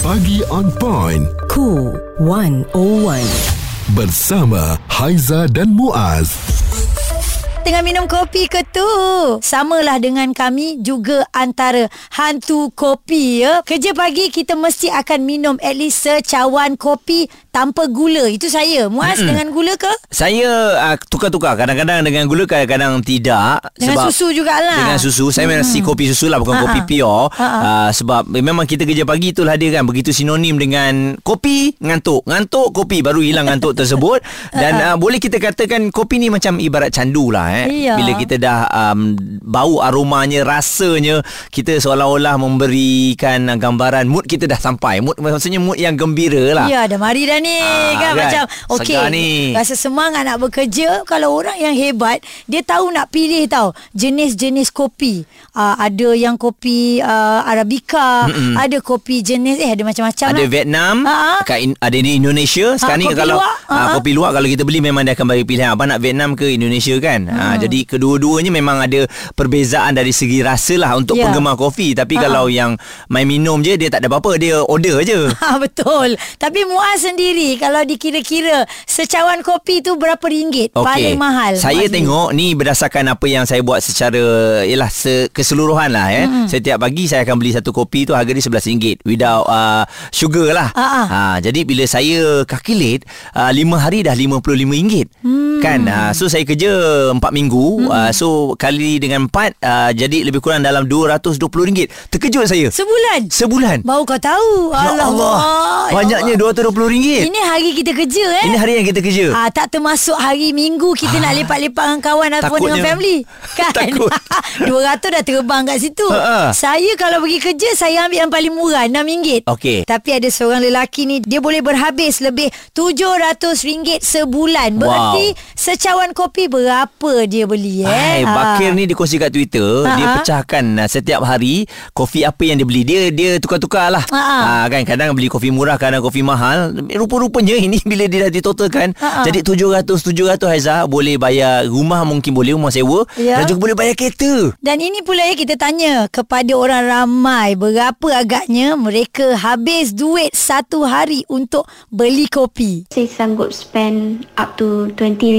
Pagi on point. Cool 101. Bersama Haiza dan Muaz. Tengah minum kopi ke tu? Samalah dengan kami juga antara hantu kopi ya. Kerja pagi kita mesti akan minum at least secawan kopi tanpa gula. Itu saya. Muaz mm dengan gula ke? Saya uh, tukar-tukar Kadang-kadang dengan gula Kadang-kadang tidak Dengan sebab susu jugalah. Dengan susu Saya memang si kopi susu lah Bukan Ha-ha. kopi pure Ha-ha. uh, Sebab memang kita kerja pagi Itulah dia kan Begitu sinonim dengan Kopi Ngantuk Ngantuk kopi Baru hilang ngantuk tersebut Dan uh, boleh kita katakan Kopi ni macam ibarat candu lah eh. Iya. Bila kita dah um, Bau aromanya Rasanya Kita seolah-olah Memberikan gambaran Mood kita dah sampai Mood Maksudnya mood yang gembira lah Ya, dah mari dah ni Ah, kan kan? macam okey. Ni. Rasa semangat nak bekerja. Kalau orang yang hebat, dia tahu nak pilih tau jenis-jenis kopi. Uh, ada yang kopi uh, arabica, Mm-mm. ada kopi jenis eh ada macam-macam Ada lah. Vietnam, kat in, ada di Indonesia. Sekarang ni kopi kalau luar. ha, Ha-ha. kopi luar kalau kita beli memang dia akan bagi pilihan abang nak Vietnam ke Indonesia kan. Ha, jadi kedua-duanya memang ada perbezaan dari segi rasa lah untuk Ya. penggemar kopi. Tapi Ha-ha. kalau yang main minum je dia tak ada apa-apa, dia order je. Ha, betul. Tapi Muaz sendiri kalau dikira-kira secawan kopi tu berapa ringgit? Okey. Paling mahal. Saya ni. tengok ni berdasarkan apa yang saya buat secara ialah se, keseluruhan lah eh. Hmm. Setiap pagi saya akan beli satu kopi tu harga dia RM11 without uh, sugar lah. Ah, ah. Ha, jadi bila saya calculate uh, 5 hari dah RM55. Hmm. Kan? Uh, so saya kerja 4 minggu. Hmm. Uh, so kali dengan 4 uh, jadi lebih kurang dalam RM220. Terkejut saya. Sebulan? Sebulan. Baru kau tahu. Ya Allah. ya Banyaknya Allah. RM220. Ini hari kita kerja eh. Ini hari yang kita kerja. Ah, tak termasuk hari minggu kita nak lepak-lepak dengan kawan ataupun Takutnya. dengan family. Kan? Takut. 200 dah terbang kat situ. Ha-ha. Saya kalau pergi kerja saya ambil yang paling murah RM6. Okey. Tapi ada seorang lelaki ni dia boleh berhabis lebih RM700 sebulan. Wow. Secawan kopi berapa dia beli eh? Hai, Bakir ni dikongsi kat Twitter, Ha, dia ha. pecahkan uh, setiap hari kopi apa yang dia beli. Dia dia tukar-tukar lah. Ha, ha. Ah, kan kadang beli kopi murah, kadang kopi mahal. Rupa-rupanya ini bila dia dah ditotalkan, Ha, ha. jadi 700 700 Haiza boleh bayar rumah mungkin boleh rumah sewa Ya. dan juga boleh bayar kereta. Dan ini pula ya kita tanya kepada orang ramai berapa agaknya mereka habis duit satu hari untuk beli kopi. Saya sanggup spend up to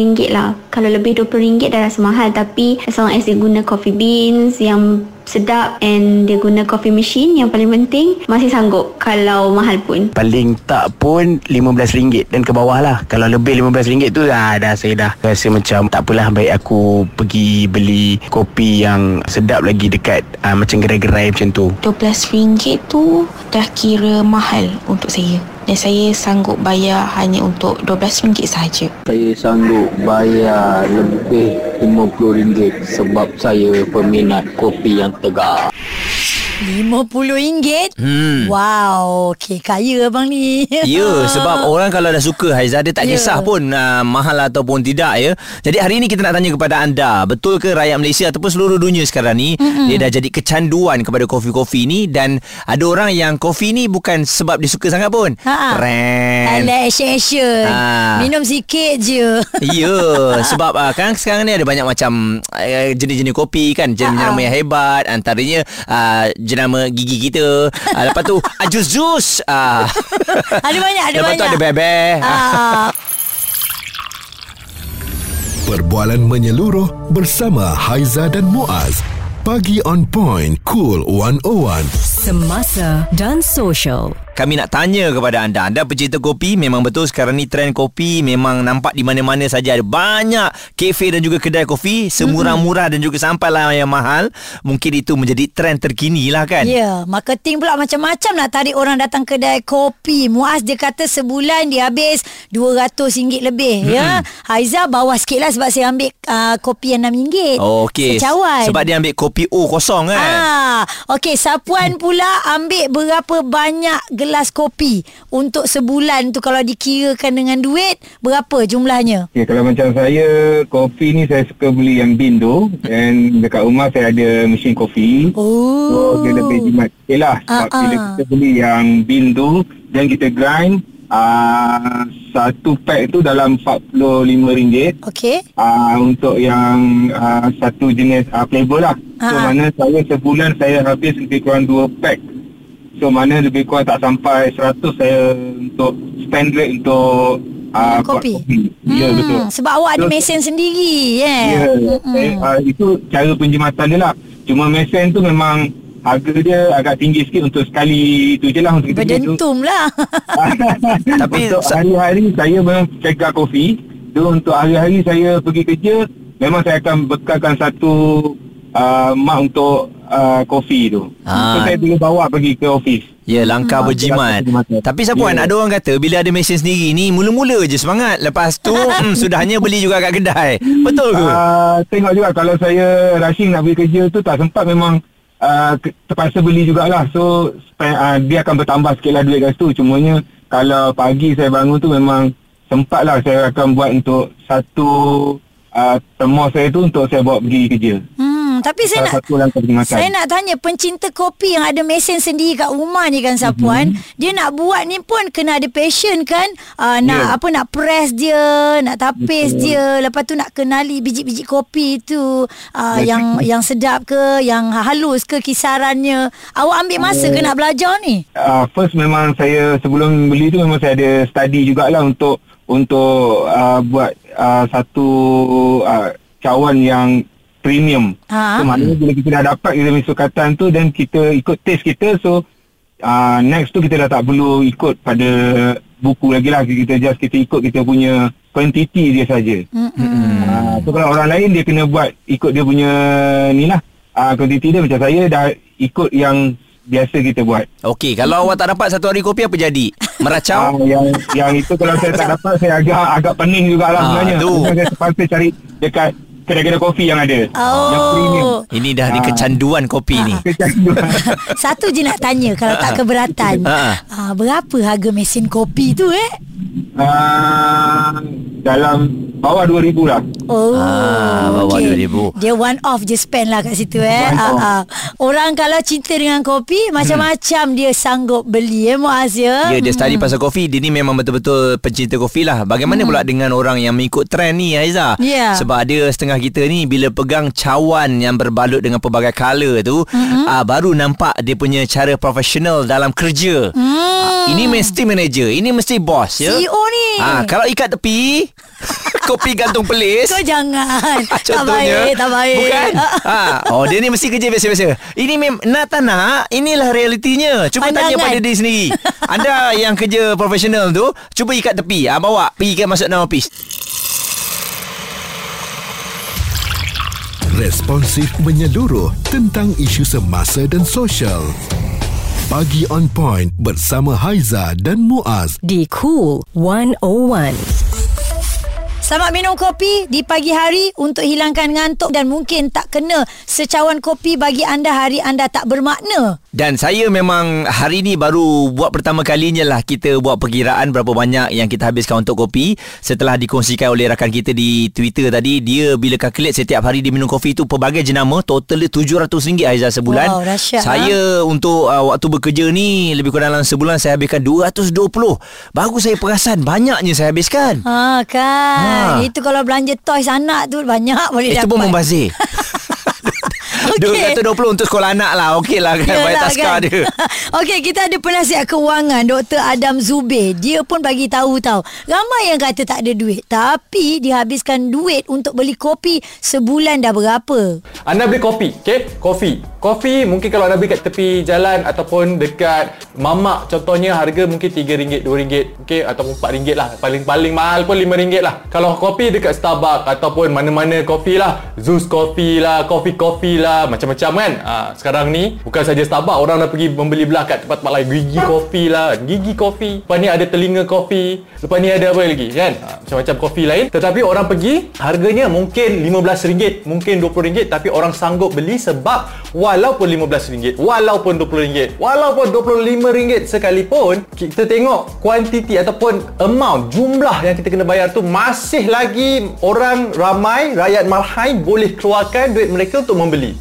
RM20 lah. Kalau lebih RM20 dah rasa mahal tapi as long as dia guna coffee beans yang sedap and dia guna coffee machine yang paling penting masih sanggup kalau mahal pun. Paling tak pun RM15 dan ke bawah lah Kalau lebih RM15 tu dah, dah saya dah rasa macam tak apalah baik aku pergi beli kopi yang sedap lagi dekat uh, macam gerai-gerai macam tu RM12 tu dah kira mahal untuk saya. Dan saya sanggup bayar hanya untuk RM12 sahaja. Saya sanggup bayar lebih RM50 sebab saya peminat kopi yang tegar. RM50? Hmm. Wow, okey kaya abang ni. Ya sebab orang kalau dah suka Haiza dia tak Ya. kisah pun uh, mahal ataupun tidak ya. Jadi hari ini kita nak tanya kepada anda, betul ke rakyat Malaysia ataupun seluruh dunia sekarang ni mm-hmm. dia dah jadi kecanduan kepada kopi-kofi ni dan ada orang yang kofi ni bukan sebab dia suka sangat pun. Ha. Trend. Alah action-action. Ah. Minum sikit je. Ya Sebab uh, kan sekarang ni ada banyak macam uh, Jenis-jenis kopi kan Ha-ha. yang hebat Antaranya uh, Jenama gigi kita uh, Lepas tu uh, Jus-jus uh, Ada banyak, ada Lepas banyak. tu ada bebe Ah. Perbualan menyeluruh bersama Haiza dan Muaz. Pagi on point. Cool 101. Semasa dan social. Kami nak tanya kepada anda Anda pecinta kopi Memang betul sekarang ni trend kopi Memang nampak di mana-mana saja Ada banyak kafe dan juga kedai kopi Semurah-murah dan juga sampailah yang mahal Mungkin itu menjadi trend terkini lah kan Ya, marketing pula macam-macam nak tarik orang datang kedai kopi. Muaz dia kata sebulan dia habis RM200 lebih hmm. ya. Haiza bawah sikit lah sebab saya ambil uh, kopi yang RM6. Oh, okey. Secawan. Sebab dia ambil kopi O kosong kan Ah, okey, Sapuan pula ambil berapa banyak gelas kopi untuk sebulan tu kalau dikirakan dengan duit berapa jumlahnya? Okay, kalau macam saya, kopi ni saya suka beli yang bin tu dan dekat rumah saya ada mesin kopi. Oh. So, dia lebih jimat sikit lah. Sebab Ah, bila ah. kita beli yang bin tu, dan kita grind, uh, satu pack tu dalam RM45. Okey. Uh, untuk yang uh, satu jenis uh, flavor lah. So, Ah, ah. mana saya sebulan saya habis lebih kurang dua pack So mana lebih kurang tak sampai 100 saya untuk spend rate untuk uh, buat Kopi. kopi. Ya Hmm, betul. Sebab awak ada So, mesin sendiri, ya. Ya, saya, uh, itu cara penjimatan dia lah. Cuma mesin tu memang harga dia agak tinggi sikit untuk sekali tu je lah untuk. Berdentum lah. Tapi untuk hari-hari saya memang pegang kopi. So untuk hari-hari saya pergi kerja, memang saya akan bekalkan satu uh, mak untuk uh, kopi tu. Ah. So saya boleh bawa pergi ke office. Ya langkah Hmm. berjimat. Tapi Sapuan Ya. Ada orang kata Bila ada mesin sendiri ni Mula-mula je semangat Lepas tu hmm, Sudahnya beli juga kat kedai Betul ke? Uh, tengok juga kalau saya rushing nak pergi kerja tu tak sempat memang uh, terpaksa beli jugalah. So uh, dia akan bertambah sikit lah duit kat situ. Cumanya kalau pagi saya bangun tu memang sempat lah saya akan buat untuk satu uh, termos saya tu untuk saya bawa pergi kerja. Hmm, tapi saya Salah nak. Saya nak tanya pencinta kopi yang ada mesin sendiri kat rumah ni kan Sapuan, mm-hmm. dia nak buat ni pun kena ada passion kan? Uh, nak Ya. apa nak press dia, nak tapis Betul. dia, lepas tu nak kenali biji-biji kopi tu uh, yang yang sedap ke, yang halus ke kisarannya. Awak ambil masa ke nak belajar ni? uh, first memang saya sebelum beli tu memang saya ada study jugalah untuk untuk uh, buat uh, satu uh, cawan yang premium. Ha. So maknanya bila kita dah dapat kita punya sukatan tu dan kita ikut taste kita so uh, next tu kita dah tak perlu ikut pada buku lagi lah kita just kita ikut kita punya quantity dia saja. Hmm. Uh, so kalau orang lain dia kena buat ikut dia punya ni lah uh, quantity dia macam saya dah ikut yang biasa kita buat. Okey Kalau awak tak dapat Satu hari kopi apa jadi? Meracau? yang yang itu kalau saya tak dapat saya agak agak pening jugalah Ah, sebenarnya. tu. Saya terpaksa cari dekat kedai-kedai kopi yang ada. Yang premium. Oh. Ini dah ni Ah. kecanduan kopi ni Kecanduan. Satu je nak tanya kalau tak keberatan. Ha. Uh, berapa harga mesin kopi tu eh? Ah, dalam bawah 2000 lah. Oh, Ah, bawah okey. 2,000. Dia one off je spend lah kat situ eh. One Ah, ah. Orang kalau cinta dengan kopi, macam-macam dia sanggup beli eh Muaz ya. Ya dia study pasal kopi Dia ni memang betul-betul Pencinta kopi lah Bagaimana pula dengan orang Yang mengikut trend ni Aiza Ya. Sebab ada setengah kita ni Bila pegang cawan Yang berbalut dengan pelbagai colour tu mm-hmm. ah, Baru nampak Dia punya cara profesional Dalam kerja Hmm. Ini mesti manager Ini mesti bos ya CEO ni. Ah, Kalau ikat tepi Kopi gantung pelis Kau jangan. tak Contohnya baik, tak baik. Bukan ha. Oh dia ni mesti kerja biasa-biasa Ini mem nak tak nak Inilah realitinya Cuba tanya Pandangan. pada diri sendiri Anda yang kerja profesional tu Cuba ikat tepi ha, Bawa Pergi ke masuk dalam office Responsif menyeluruh tentang isu semasa dan sosial. Pagi on point bersama Haiza dan Muaz. di Cool 101. Selamat minum kopi di pagi hari untuk hilangkan ngantuk dan mungkin tak kena secawan kopi bagi anda hari anda tak bermakna. Dan saya memang hari ni baru buat pertama kalinya lah kita buat perkiraan berapa banyak yang kita habiskan untuk kopi. Setelah dikongsikan oleh rakan kita di Twitter tadi, dia bila calculate setiap hari dia minum kopi tu pelbagai jenama, total dia RM700 Aizah sebulan. Wow, dahsyat, Saya untuk uh, waktu bekerja ni lebih kurang dalam sebulan saya habiskan 220. Baru saya perasan banyaknya saya habiskan. Ha kan. Ha. Itu kalau belanja toys anak tu banyak boleh Itu dapat. pun membazir. Okey. 220 untuk sekolah anak lah. Okey lah kan. Bayar taskar dia. Okey, kita ada penasihat kewangan Dr. Adam Zubir. Dia pun bagi tahu tahu. Ramai yang kata tak ada duit, tapi dihabiskan duit untuk beli kopi sebulan dah berapa? Anda beli kopi, okey? Kopi. Kopi mungkin kalau anda beli kat tepi jalan ataupun dekat mamak contohnya harga mungkin RM3, RM2, okey? Ataupun RM4 lah. Paling-paling mahal pun RM5 lah. Kalau kopi dekat Starbucks ataupun mana-mana kopi lah, Zeus kopi lah, Coffee Coffee lah, macam-macam kan. Ha, sekarang ni bukan saja Starbucks, orang dah pergi membeli belah kat tempat-tempat lain. Gigi kopi lah, gigi kopi. Lepas ni ada telinga kopi. Lepas ni ada apa lagi kan? Ha, macam-macam kopi lain. Tetapi orang pergi, harganya mungkin RM15, mungkin RM20 tapi orang sanggup beli sebab walaupun RM15, walaupun RM20, walaupun RM25 sekalipun, kita tengok kuantiti ataupun amount, jumlah yang kita kena bayar tu masih lagi orang ramai, rakyat marhai boleh keluarkan duit mereka untuk membeli.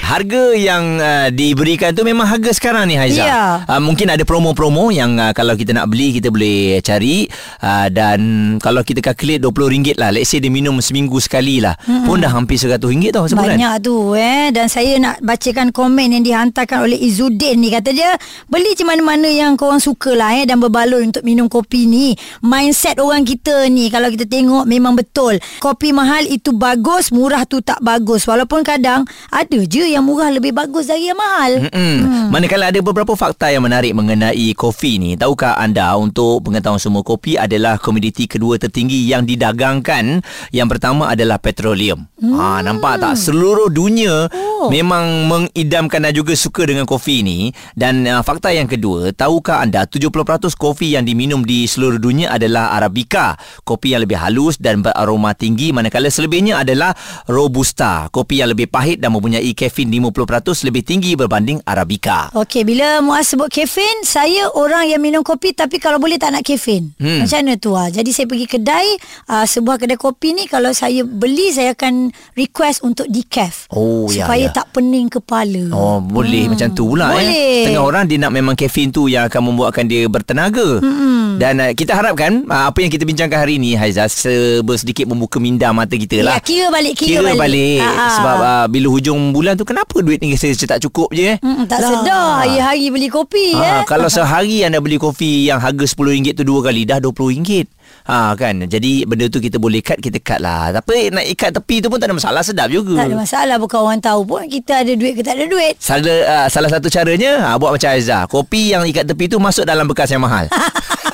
Harga yang uh, diberikan tu memang harga sekarang ni Haiza. Ya. Uh, mungkin ada promo-promo yang uh, kalau kita nak beli kita boleh cari uh, dan kalau kita calculate RM20 lah. Let's say dia minum seminggu sekali lah. Mm-hmm. Pun dah hampir RM100 tau sebulan. Banyak tu eh Dan saya nak bacakan komen Yang dihantarkan oleh Izzuddin ni Kata dia Beli je mana-mana yang korang suka lah eh Dan berbaloi untuk minum kopi ni Mindset orang kita ni Kalau kita tengok memang betul Kopi mahal itu bagus Murah tu tak bagus Walaupun kadang Ada je yang murah lebih bagus dari yang mahal Hmm. Manakala ada beberapa fakta yang menarik mengenai kopi ni. Tahukah anda untuk pengetahuan semua kopi adalah komoditi kedua tertinggi yang didagangkan. Yang pertama adalah petroleum. Hmm. Ha nampak tak seluruh dunia oh. Memang mengidamkan dan juga suka dengan kopi ni dan uh, fakta yang kedua, tahukah anda 70% kopi yang diminum di seluruh dunia adalah arabica, kopi yang lebih halus dan beraroma tinggi manakala selebihnya adalah robusta, kopi yang lebih pahit dan mempunyai kafein 50% lebih tinggi berbanding arabica. Okey, bila Muaz sebut kafein, saya orang yang minum kopi tapi kalau boleh tak nak kafein. Hmm. Macam mana tu ah? Jadi saya pergi kedai, uh, sebuah kedai kopi ni kalau saya beli saya akan request untuk decaf. Oh, ya, supaya ya. tak pening kepala. Oh boleh hmm. macam tu pula Boleh. eh. Setengah orang dia nak memang kafein tu yang akan membuatkan dia bertenaga. Hmm. Dan uh, kita harapkan uh, apa yang kita bincangkan hari ini Haiza sedikit membuka minda mata kita lah. Ya, kira balik, kira kira balik. balik. Ha, ha. Sebab uh, bila hujung bulan tu kenapa duit ni saya tak cukup je eh? Hmm, tak sedar hari-hari beli kopi Ha, eh. kalau sehari anda beli kopi yang harga RM10 tu dua kali dah RM20. Ha kan. Jadi benda tu kita boleh cut kita cut lah. Tapi nak ikat tepi tu pun tak ada masalah sedap juga. Tak ada masalah bukan orang tahu pun kita ada duit ke tak ada duit. Salah, uh, salah satu caranya ha, buat macam Aizah. Kopi yang ikat tepi tu masuk dalam bekas yang mahal.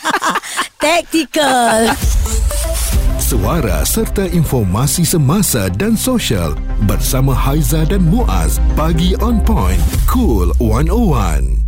Tactical. Suara serta informasi semasa dan sosial bersama Haiza dan Muaz. Pagi on point. Cool 101.